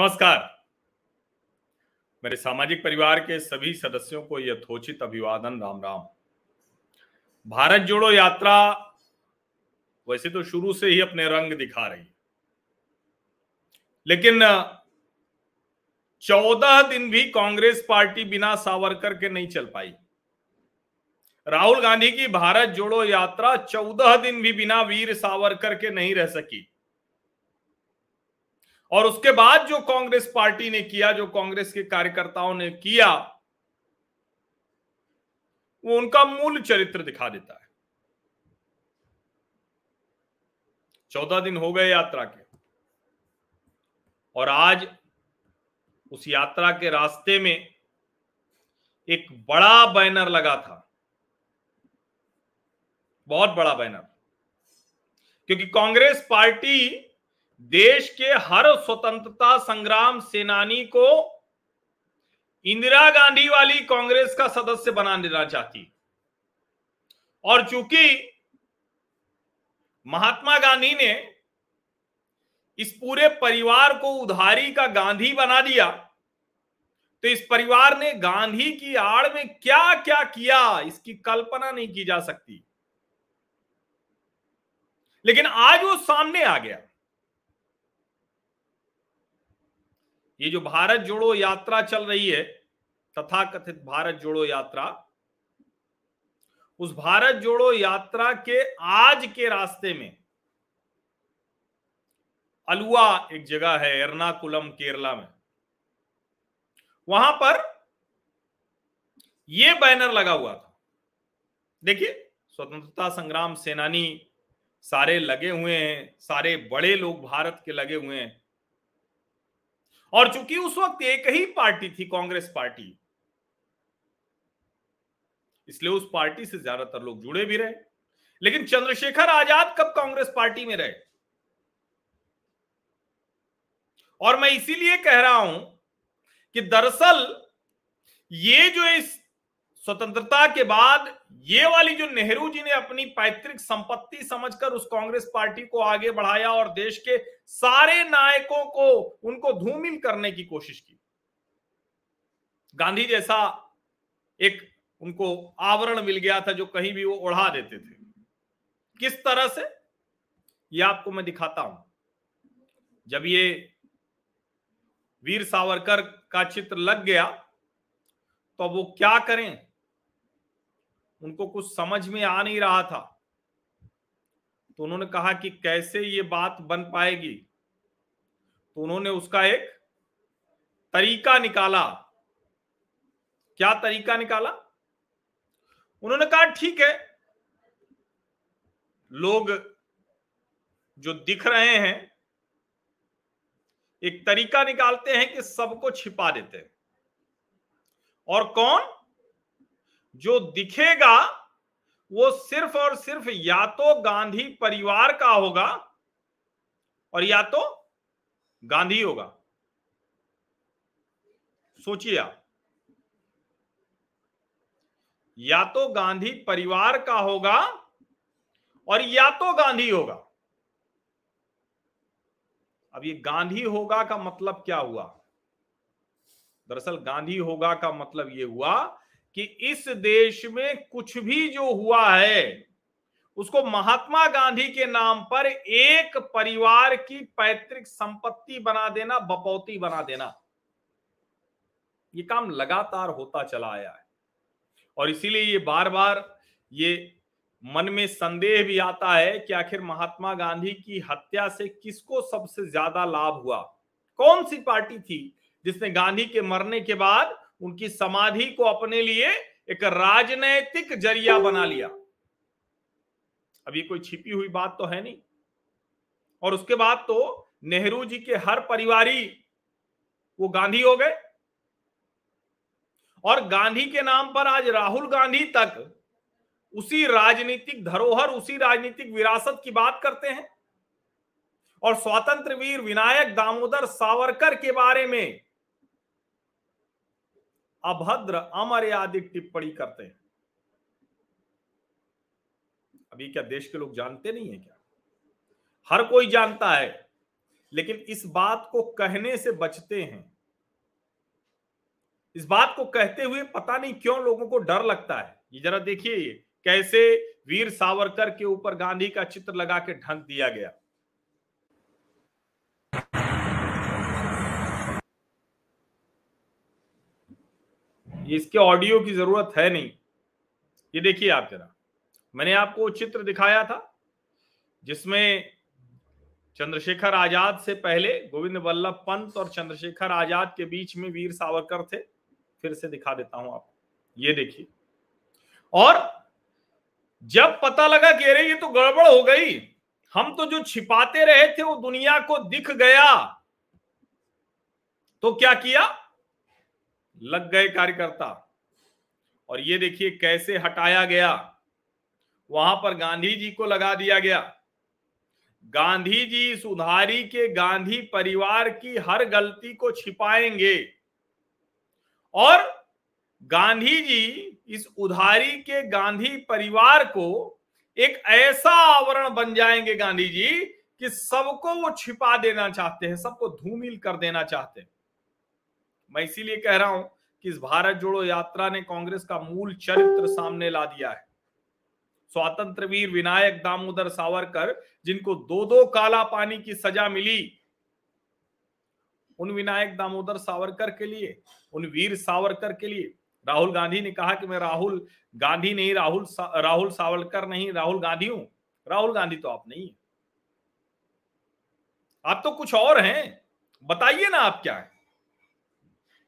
नमस्कार। मेरे सामाजिक परिवार के सभी सदस्यों को यथोचित अभिवादन, राम राम। भारत जोड़ो यात्रा वैसे तो शुरू से ही अपने रंग दिखा रही लेकिन, चौदह दिन भी कांग्रेस पार्टी बिना सावरकर के नहीं चल पाई। राहुल गांधी की भारत जोड़ो यात्रा चौदह दिन भी बिना वीर सावरकर के नहीं रह सकी। और उसके बाद जो कांग्रेस पार्टी ने किया, जो कांग्रेस के कार्यकर्ताओं ने किया, वो उनका मूल चरित्र दिखा देता है। चौदह दिन हो गए यात्रा के। और आज उस यात्रा के रास्ते में एक बड़ा बैनर लगा था। बहुत बड़ा बैनर। क्योंकि कांग्रेस पार्टी देश के हर स्वतंत्रता संग्राम सेनानी को इंदिरा गांधी वाली कांग्रेस का सदस्य बना देना चाहती। और चूँकि महात्मा गांधी ने इस पूरे परिवार को उधारी का गांधी बना दिया तो इस परिवार ने गांधी की आड़ में क्या क्या किया, इसकी कल्पना नहीं की जा सकती। लेकिन आज वो सामने आ गया। ये जो भारत जोड़ो यात्रा चल रही है तथा कथित भारत जोड़ो यात्रा, उस भारत जोड़ो यात्रा के आज के रास्ते में अलुआ एक जगह है, एर्नाकुलम, केरला में। वहाँ पर यह बैनर लगा हुआ था। देखिए, स्वतंत्रता संग्राम सेनानी सारे लगे हुए हैं, सारे बड़े लोग भारत के लगे हुए हैं। और चूँकि उस वक्त एक ही पार्टी थी, कांग्रेस पार्टी, इसलिए उस पार्टी से ज़्यादातर लोग जुड़े भी रहे। लेकिन चंद्रशेखर आज़ाद कब कांग्रेस पार्टी में रहे? और मैं इसीलिए कह रहा हूँ कि दरअसल ये जो इस स्वतंत्रता के बाद ये वाली जो नेहरू जी ने अपनी पैतृक संपत्ति समझकर उस कांग्रेस पार्टी को आगे बढ़ाया और देश के सारे नायकों को उनको धूमिल करने की कोशिश की। गांधी जैसा एक उनको आवरण मिल गया था जो कहीं भी वो ओढ़ा देते थे। किस तरह से? ये आपको मैं दिखाता हूँ। जब ये वीर सावरकर का चित्र लग गया तो वो क्या करें? उनको कुछ समझ में आ नहीं रहा था। तो उन्होंने कहा कि कैसे ये बात बन पाएगी? तो उन्होंने उसका एक तरीका निकाला। क्या तरीका निकाला? उन्होंने कहा, ठीक है, लोग जो दिख रहे हैं, एक तरीका निकालते हैं कि सबको छिपा देते हैं। और कौन? जो दिखेगा वो सिर्फ़ और सिर्फ़ या तो गांधी परिवार का होगा और या तो गांधी होगा। सोचिए आप। या तो गांधी परिवार का होगा और या तो गांधी होगा। अब ये गांधी होगा का मतलब क्या हुआ? दरअसल गांधी होगा का मतलब ये हुआ कि इस देश में कुछ भी जो हुआ है, उसको महात्मा गांधी के नाम पर एक परिवार की पैतृक संपत्ति बना देना, बपौती बना देना। ये काम लगातार होता चला आया है। और इसीलिए ये बार बार ये मन में संदेह भी आता है कि आखिर महात्मा गांधी की हत्या से किसको सबसे ज़्यादा लाभ हुआ? कौन सी पार्टी थी जिसने गांधी के मरने के बाद उनकी समाधि को अपने लिए एक राजनैतिक ज़रिया बना लिया। अब ये कोई छिपी हुई बात तो है नहीं। और उसके बाद तो नेहरू जी के हर परिवारी वो गांधी हो गए। और गांधी के नाम पर आज राहुल गांधी तक उसी राजनीतिक धरोहर, उसी राजनीतिक विरासत की बात करते हैं। और स्वतंत्र वीर विनायक दामोदर सावरकर के बारे में अभद्र अमर्यादित टिप्पणी करते हैं। अभी क्या देश के लोग जानते नहीं है क्या? हर कोई जानता है, लेकिन इस बात को कहने से बचते हैं। इस बात को कहते हुए पता नहीं क्यों लोगों को डर लगता है। ये जरा देखिए कैसे वीर सावरकर के ऊपर गांधी का चित्र लगा के ढंक दिया गया। इसके ऑडियो की ज़रूरत है नहीं। ये देखिए आप जरा। मैंने आपको चित्र दिखाया था, जिसमें चंद्रशेखर आज़ाद से पहले गोविंद वल्लभ पंत और चंद्रशेखर आज़ाद के बीच में वीर सावरकर थे। फिर से दिखा देता हूँ आप ये देखिए। और जब पता लगा कि अरे ये तो गड़बड़ हो गई, हम तो जो छिपाते रहे थे वो दुनिया को दिख गया। तो क्या किया? लग गए कार्यकर्ता। और ये देखिए कैसे हटाया गया। वहाँ पर गांधी जी को लगा दिया गया। गांधी जी इस उधारी के गांधी परिवार की हर गलती को छिपाएँगे। और गांधी जी इस उधारी के गांधी परिवार को एक ऐसा आवरण बन जाएँगे गांधी जी कि सबको वो छिपा देना चाहते हैं, सबको धूमिल कर देना चाहते हैं। मैं इसीलिए कह रहा हूँ कि इस भारत जोड़ो यात्रा ने कांग्रेस का मूल चरित्र सामने ला दिया है। स्वातंत्र वीर विनायक दामोदर सावरकर जिनको दो दो काला पानी की सजा मिली उन विनायक दामोदर सावरकर के लिए उन वीर सावरकर के लिए। राहुल गांधी ने कहा कि मैं राहुल गांधी नहीं राहुल सा, राहुल सावरकर नहीं राहुल गांधी हूँ। राहुल गांधी तो आप नहीं है। आप तो कुछ और हैं। बताइए ना आप क्या है।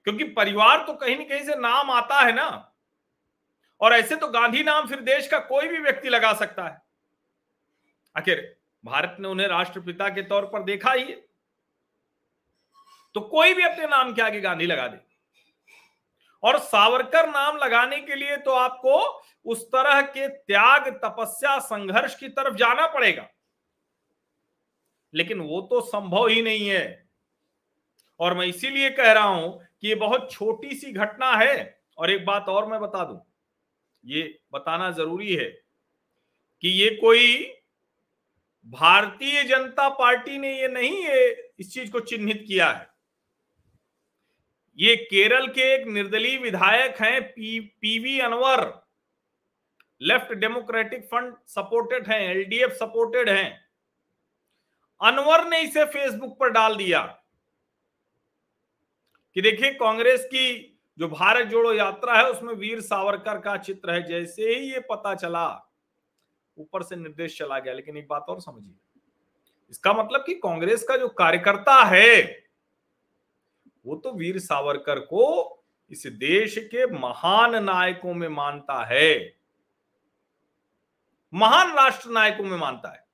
क्योंकि परिवार तो कहीं ना कहीं से नाम आता है ना। और ऐसे तो गांधी नाम फिर देश का कोई भी व्यक्ति लगा सकता है। आखिर भारत ने उन्हें राष्ट्रपिता के तौर पर देखा ही है। तो कोई भी अपने नाम के आगे गांधी लगा दे। और सावरकर नाम लगाने के लिए तो आपको उस तरह के त्याग तपस्या संघर्ष की तरफ़ जाना पड़ेगा। लेकिन वो तो संभव ही नहीं है। और मैं इसीलिए कह रहा हूँ कि ये बहुत छोटी सी घटना है। और एक बात और मैं बता दूँ, ये बताना ज़रूरी है कि ये कोई भारतीय जनता पार्टी ने ये नहीं, ये इस चीज़ को चिन्हित किया है। ये केरल के एक निर्दलीय विधायक हैं, P, PV Anwar, Left Democratic Front supported हैं, एलडीएफ सपोर्टेड हैं। अनवर ने इसे फेसबुक पर डाल दिया। कि देखिए, कांग्रेस की जो भारत जोड़ो यात्रा है, उसमें वीर सावरकर का चित्र है। जैसे ही ये पता चला, ऊपर से निर्देश चला गया। लेकिन एक बात और समझिए, इसका मतलब कि कांग्रेस का जो कार्यकर्ता है, वो तो वीर सावरकर को इस देश के महान नायकों में मानता है। महान राष्ट्र नायकों में मानता है।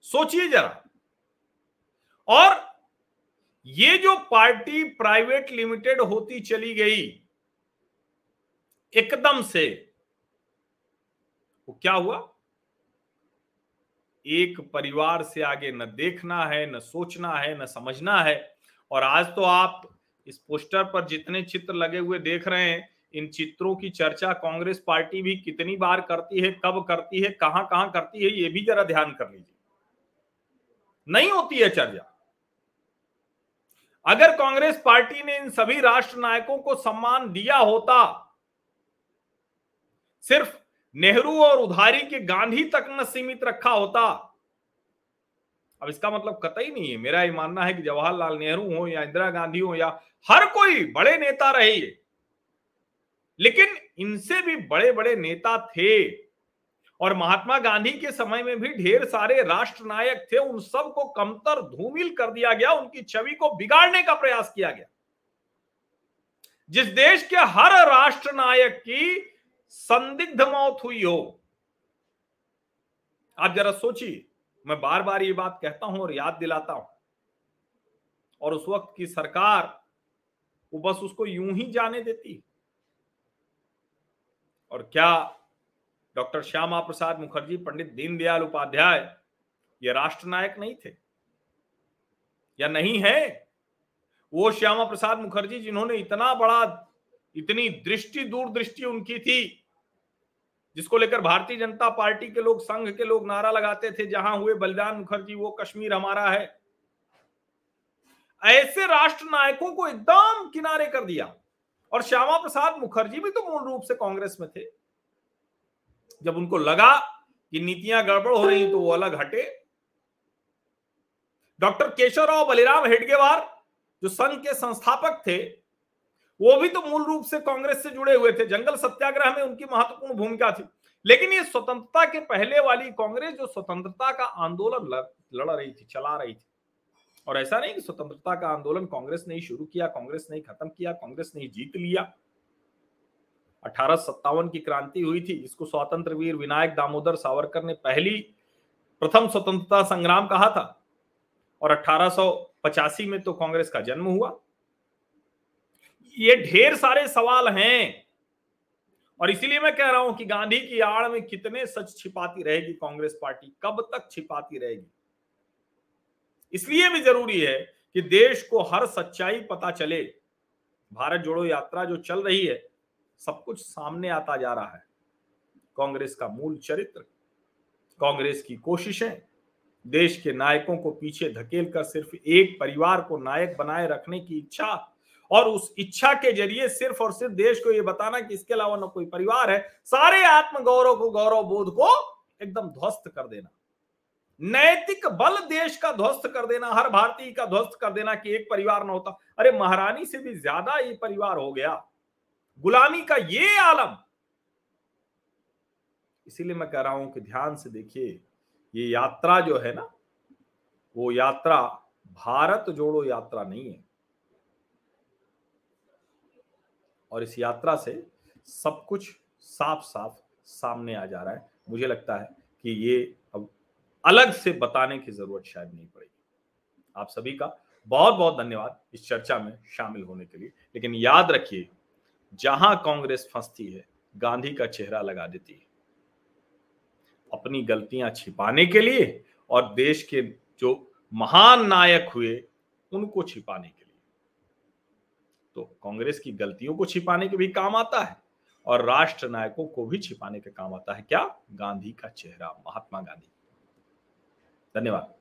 सोचिए जरा। और ये जो पार्टी प्राइवेट लिमिटेड होती चली गई, एकदम से, वो क्या हुआ? एक परिवार से आगे न देखना है, न सोचना है, न समझना है। और आज तो आप इस पोस्टर पर जितने चित्र लगे हुए देख रहे हैं, इन चित्रों की चर्चा कांग्रेस पार्टी भी कितनी बार करती है, कब करती है कहाँ कहाँ करती है, ये भी जरा ध्यान कर लीजिए। नहीं होती है चर्चा। अगर कांग्रेस पार्टी ने इन सभी राष्ट्र नायकों को सम्मान दिया होता, सिर्फ़ नेहरू और उधारी के गांधी तक न सीमित रखा होता, अब इसका मतलब कतई नहीं है। मेरा ये मानना है कि जवाहरलाल नेहरू हो या इंदिरा गांधी हो या हर कोई बड़े नेता रहे लेकिन इनसे भी बड़े बड़े नेता थे। और महात्मा गांधी के समय में भी ढेर सारे राष्ट्र नायक थे, उन सबको कमतर धूमिल कर दिया गया, उनकी छवि को बिगाड़ने का प्रयास किया गया। जिस देश के हर राष्ट्र नायक की संदिग्ध मौत हुई हो, आप जरा सोचिए, मैं बार बार ये बात कहता हूँ और याद दिलाता हूँ। और उस वक्त की सरकार वो बस उसको यूँ ही जाने देती। और क्या डॉक्टर श्यामा प्रसाद मुखर्जी, पंडित दीनदयाल उपाध्याय, ये राष्ट्र नायक नहीं थे? या नहीं है? वो श्यामा प्रसाद मुखर्जी जिन्होंने इतना बड़ा, इतनी दृष्टि, दूरदृष्टि उनकी थी, जिसको लेकर भारतीय जनता पार्टी के लोग, संघ के लोग नारा लगाते थे, जहाँ हुए बलिदान मुखर्जी, वो कश्मीर हमारा है। ऐसे राष्ट्र नायकों को एकदम किनारे कर दिया। और श्यामा प्रसाद मुखर्जी भी तो मूल रूप से कांग्रेस में थे। जब उनको लगा कि नीतियाँ गड़बड़ हो रही तो वो अलग हटे। डॉक्टर केशवराव बलिराम हेडगेवार, जो संघ के संस्थापक थे, वो भी तो मूल रूप से कांग्रेस से जुड़े हुए थे। जंगल सत्याग्रह में उनकी महत्वपूर्ण भूमिका थी। लेकिन ये स्वतंत्रता के पहले वाली कांग्रेस, जो स्वतंत्रता का आंदोलन लड़ रही थी, चला रही थी। और ऐसा नहीं कि स्वतंत्रता का आंदोलन कांग्रेस ने ही शुरू किया, कांग्रेस ने ही खत्म किया, कांग्रेस ने ही जीत लिया। अठारह सौ सत्तावन की क्रांति हुई थी इसको स्वतंत्र वीर विनायक दामोदर सावरकर ने पहली प्रथम स्वतंत्रता संग्राम कहा था। और अठारह में तो कांग्रेस का जन्म हुआ। ये ढेर सारे सवाल हैं। और इसीलिए मैं कह रहा हूँ कि गांधी की आड़ में कितने सच छिपाती रहेगी कांग्रेस पार्टी, कब तक छिपाती रहेगी? इसलिए भी ज़रूरी है कि देश को हर सच्चाई पता चले। भारत जोड़ो यात्रा जो चल रही है सब कुछ सामने आता जा रहा है। कांग्रेस का मूल चरित्र, कांग्रेस की कोशिशें, देश के नायकों को पीछे धकेल कर सिर्फ़ एक परिवार को नायक बनाए रखने की इच्छा और उस इच्छा के ज़रिए सिर्फ़ और सिर्फ़ देश को यह बताना कि इसके अलावा न कोई परिवार है, सारे आत्म गौरव को, गौरव बोध को एकदम ध्वस्त कर देना। नैतिक बल देश का ध्वस्त कर देना, हर भारतीय का ध्वस्त कर देना कि एक परिवार ना होता। अरे महारानी से भी ज़्यादा ये परिवार हो गया। गुलामी का ये आलम। इसीलिए मैं कह रहा हूँ कि ध्यान से देखिए, ये यात्रा जो है ना, वो यात्रा, भारत जोड़ो यात्रा नहीं है। और इस यात्रा से सब कुछ साफ़ साफ़ सामने आ जा रहा है। मुझे लगता है कि ये अब अलग से बताने की ज़रूरत शायद नहीं पड़ेगी। आप सभी का बहुत बहुत धन्यवाद इस चर्चा में शामिल होने के लिए। लेकिन याद रखिए जहाँ कांग्रेस फंसती है, गांधी का चेहरा लगा देती है। अपनी गलतियाँ छिपाने के लिए और देश के जो महान नायक हुए, उनको छिपाने के लिए। तो कांग्रेस की गलतियों को छिपाने के भी काम आता है और राष्ट्र नायकों को भी छिपाने के काम आता है। क्या? गांधी का चेहरा, महात्मा गांधी। धन्यवाद।